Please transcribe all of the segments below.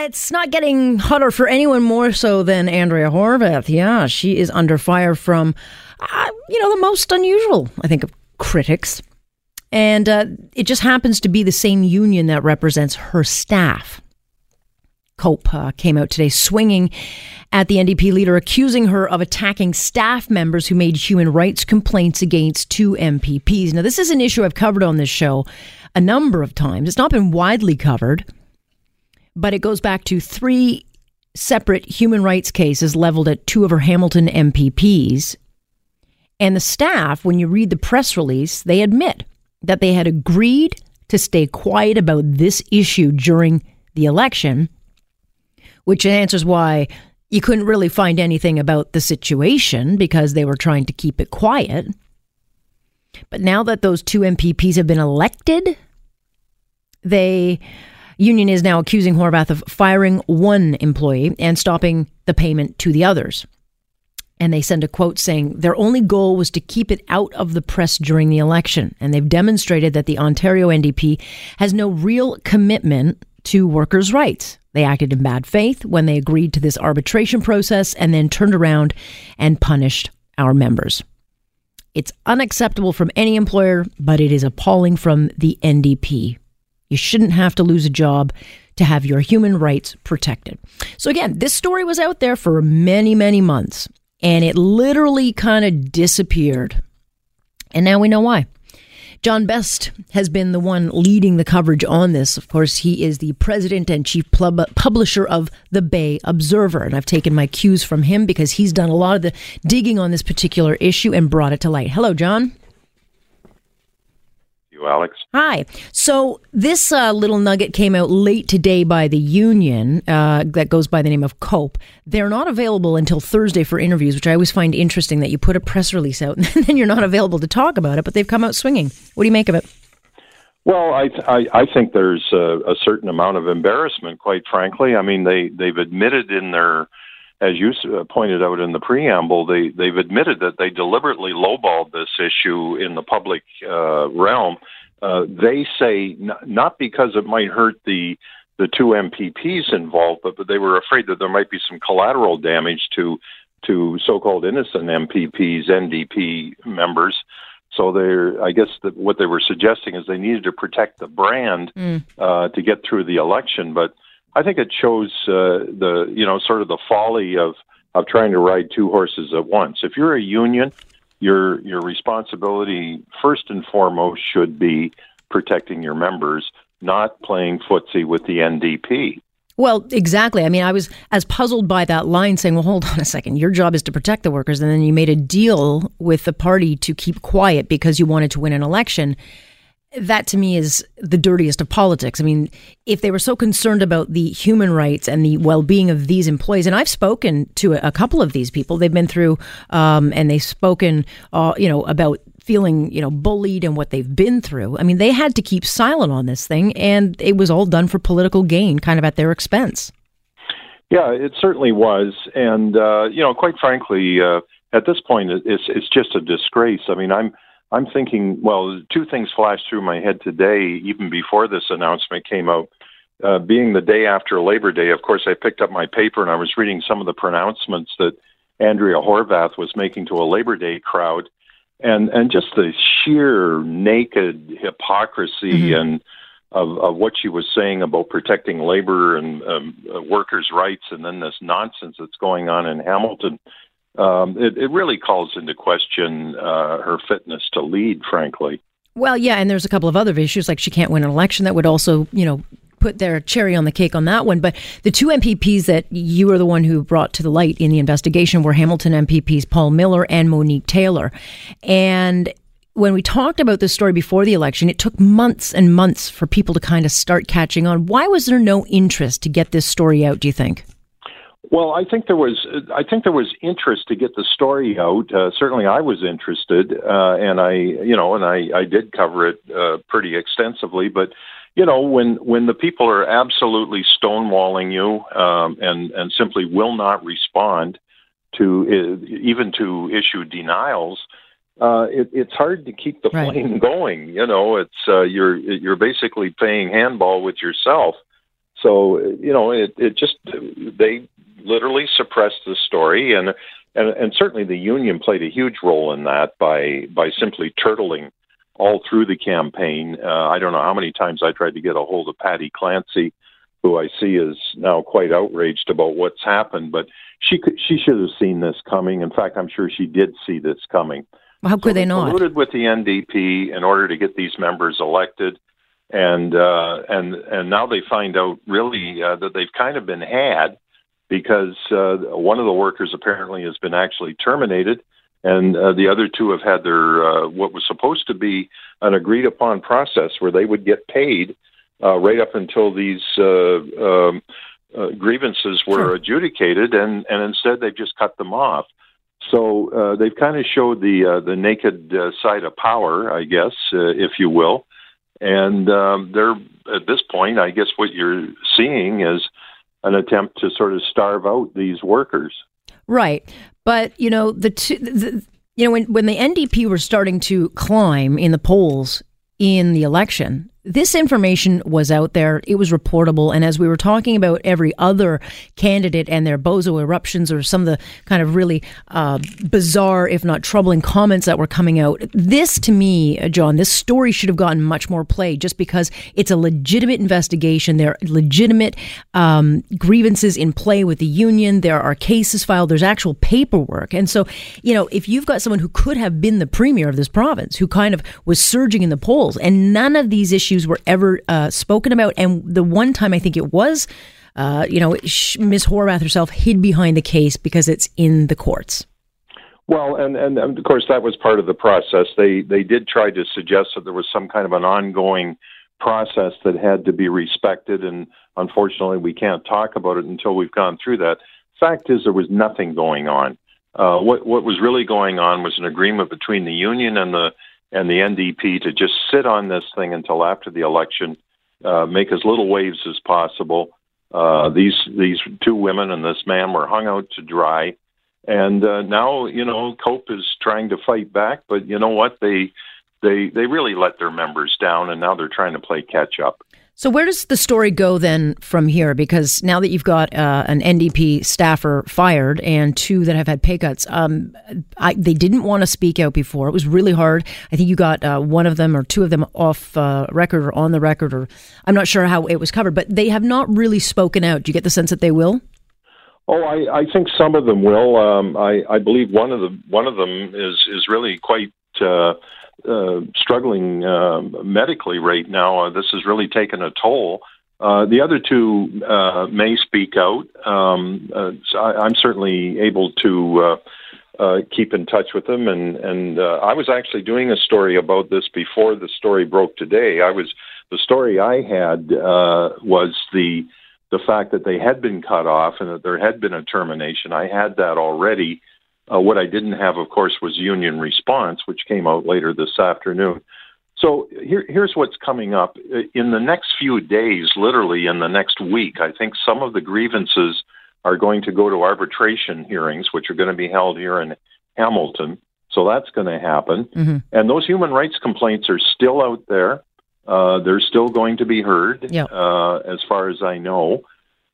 It's not getting hotter for anyone more so than Andrea Horwath. Yeah, she is under fire from, uh, you know, the most unusual, I think, of critics. And uh, it just happens to be the same union that represents her staff. COPE uh, came out today swinging at the NDP leader, accusing her of attacking staff members who made human rights complaints against two MPPs. Now, this is an issue I've covered on this show a number of times. It's not been widely covered but it goes back to three separate human rights cases leveled at two of her Hamilton MPPs. And the staff, when you read the press release, they admit that they had agreed to stay quiet about this issue during the election, which answers why you couldn't really find anything about the situation because they were trying to keep it quiet. But now that those two MPPs have been elected, they Union is now accusing Horwath of firing one employee and stopping the payment to the others. And they send a quote saying their only goal was to keep it out of the press during the election. And they've demonstrated that the Ontario NDP has no real commitment to workers' rights. They acted in bad faith when they agreed to this arbitration process and then turned around and punished our members. It's unacceptable from any employer, but it is appalling from the NDP. You shouldn't have to lose a job to have your human rights protected. So, again, this story was out there for many, many months and it literally kind of disappeared. And now we know why. John Best has been the one leading the coverage on this. Of course, he is the president and chief publisher of the Bay Observer. And I've taken my cues from him because he's done a lot of the digging on this particular issue and brought it to light. Hello, John you, Alex. Hi. So this uh, little nugget came out late today by the union uh, that goes by the name of COPE. They're not available until Thursday for interviews, which I always find interesting that you put a press release out and then you're not available to talk about it, but they've come out swinging. What do you make of it? Well, I, I, I think there's a, a certain amount of embarrassment, quite frankly. I mean, they, they've admitted in their as you uh, pointed out in the preamble, they, they've admitted that they deliberately lowballed this issue in the public uh, realm. Uh, they say n- not because it might hurt the the two MPPs involved, but, but they were afraid that there might be some collateral damage to to so-called innocent MPPs, NDP members. So they're, I guess, that what they were suggesting is they needed to protect the brand mm. uh, to get through the election, but I think it shows uh, the you know sort of the folly of of trying to ride two horses at once. If you're a union, your your responsibility first and foremost should be protecting your members, not playing footsie with the NDP. Well, exactly. I mean, I was as puzzled by that line saying, well, hold on a second. Your job is to protect the workers. And then you made a deal with the party to keep quiet because you wanted to win an election that to me is the dirtiest of politics. I mean, if they were so concerned about the human rights and the well being of these employees, and I've spoken to a, couple of these people, they've been through, um, and they've spoken, uh, you know, about feeling, you know, bullied and what they've been through. I mean, they had to keep silent on this thing, and it was all done for political gain, kind of at their expense. Yeah, it certainly was, and uh, you know, quite frankly, uh, at this point, it's it's just a disgrace. I mean, I'm I'm thinking, well, two things flashed through my head today, even before this announcement came out. Uh, being the day after Labor Day, of course, I picked up my paper and I was reading some of the pronouncements that Andrea Horwath was making to a Labor Day crowd, and and just the sheer naked hypocrisy mm-hmm. and of, of what she was saying about protecting labor and um, uh, workers' rights, and then this nonsense that's going on in Hamilton um, it, it, really calls into question uh, her fitness to lead, frankly. Well, yeah, and there's a couple of other issues, like she can't win an election. That would also, you know, put their cherry on the cake on that one. But the two MPPs that you were the one who brought to the light in the investigation were Hamilton MPPs Paul Miller and Monique Taylor. And when we talked about this story before the election, it took months and months for people to kind of start catching on. Why was there no interest to get this story out, do you think? Well, I think there was I think there was interest to get the story out. Uh, certainly, I was interested, uh, and I you know, and I I did cover it uh, pretty extensively. But you know, when when the people are absolutely stonewalling you um, and and simply will not respond to uh, even to issue denials, uh, it, it's hard to keep the flame going. You know, it's uh, you're you're basically playing handball with yourself. So you know, it it just they literally suppressed the story, and and and certainly the union played a huge role in that by by simply turtling all through the campaign. Uh, I don't know how many times I tried to get a hold of Patty Clancy, who I see is now quite outraged about what's happened, but she could, she should have seen this coming. In fact, I'm sure she did see this coming. Well, how could so they, they not? Colluded with the NDP in order to get these members elected, and uh, and and now they find out really uh, that they've kind of been had because uh, one of the workers apparently has been actually terminated, and uh, the other two have had their uh, what was supposed to be an agreed upon process where they would get paid uh, right up until these uh, um, uh, grievances were sure. adjudicated, and and instead they've just cut them off. So uh, they've kind of showed the uh, the naked uh, side of power, I guess, uh, if you will. And um, they're at this point, I guess, what you're seeing is an attempt to sort of starve out these workers. Right, but you know the, two, the you know when when the NDP were starting to climb in the polls in the election, this information was out there. It was reportable. And as we were talking about every other candidate and their bozo eruptions or some of the kind of really uh, bizarre, if not troubling comments that were coming out, this to me, uh, John, this story should have gotten much more play just because it's a legitimate investigation. There are legitimate um, grievances in play with the union. There are cases filed. There's actual paperwork. And so, you know, if you've got someone who could have been the premier of this province, who kind of was surging in the polls, and none of these issues issues were ever uh, spoken about. And the one time I think it was, uh, you know, Ms. Horwath herself hid behind the case because it's in the courts. Well, and, and of course that was part of the process. They they did try to suggest that there was some kind of an ongoing process that had to be respected, and unfortunately we can't talk about it until we've gone through that. Fact is, there was nothing going on. Uh, what what was really going on was an agreement between the union and the and the NDP to just sit on this thing until after the election, uh, make as little waves as possible. Uh, these these two women and this man were hung out to dry, and uh, now you know COPE is trying to fight back, but you know what they they they really let their members down, and now they're trying to play catch up. So where does the story go then from here? Because now that you've got uh, an NDP staffer fired and two that have had pay cuts, um, I, they didn't want to speak out before. It was really hard. I think you got uh, one of them or two of them off uh, record or on the record, or I'm not sure how it was covered. But they have not really spoken out. Do you get the sense that they will? Oh, I, I think some of them will. Um, I, I believe one of the one of them is is really quite. Uh, uh, struggling uh, medically right now. Uh, this has really taken a toll. Uh, the other two uh, may speak out. Um, uh, so I, am certainly able to keep in touch with them, and and I was actually doing a story about this before the story broke today. I was the story I had was the the fact that they had been cut off and that there had been a termination. I had that already uh, what I didn't have, of course, was union response, which came out later this afternoon. So here, here's what's coming up. In the next few days, literally in the next week, I think some of the grievances are going to go to arbitration hearings, which are going to be held here in Hamilton. So that's going to happen. Mm-hmm. And those human rights complaints are still out there. Uh, they're still going to be heard, yep. uh, as far as I know.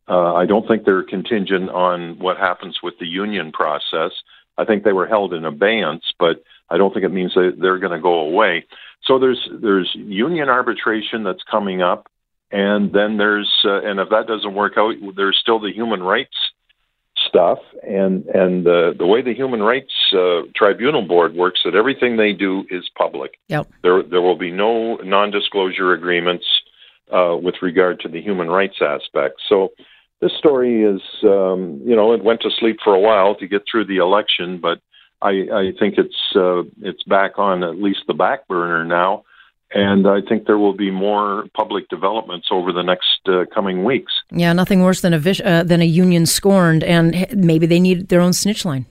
Uh, I don't think they're contingent on what happens with the union process. I think they were held in abeyance, but I don't think it means that they're going to go away. So there's there's union arbitration that's coming up, and then there's uh, and if that doesn't work out, there's still the human rights stuff, and and uh, the way the Human Rights uh, Tribunal Board works, that everything they do is public. Yep. There there will be no non-disclosure agreements uh, with regard to the human rights aspect. So this story is, um, you know, it went to sleep for a while to get through the election, but I, I think it's uh, it's back on at least the back burner now, and I think there will be more public developments over the next uh, coming weeks. Yeah, nothing worse than a vis- uh, than a union scorned, and maybe they need their own snitch line.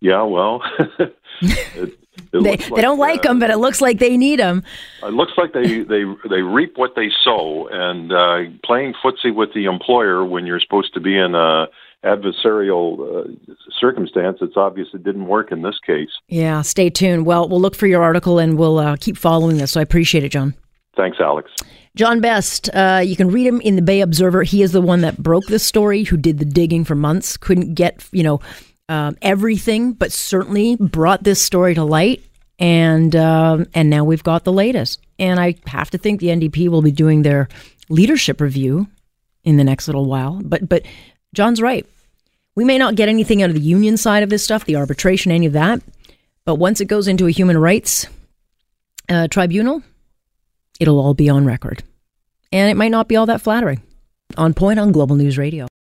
Yeah, well, it, they, like, they don't like uh, them, but it looks like they need them. It looks like they they they reap what they sow, and uh, playing footsie with the employer when you're supposed to be in a adversarial uh, circumstance, it's obvious it didn't work in this case. Yeah, stay tuned. Well, we'll look for your article and we'll uh, keep following this. So I appreciate it, John. Thanks, Alex. John Best, uh, you can read him in the Bay Observer. He is the one that broke this story, who did the digging for months, couldn't get, you know, uh, everything, but certainly brought this story to light. And um, and now we've got the latest. And I have to think the NDP will be doing their leadership review in the next little while. But but John's right. We may not get anything out of the union side of this stuff, the arbitration, any of that. But once it goes into a human rights uh, tribunal, it'll all be on record. And it might not be all that flattering. On point on Global News Radio.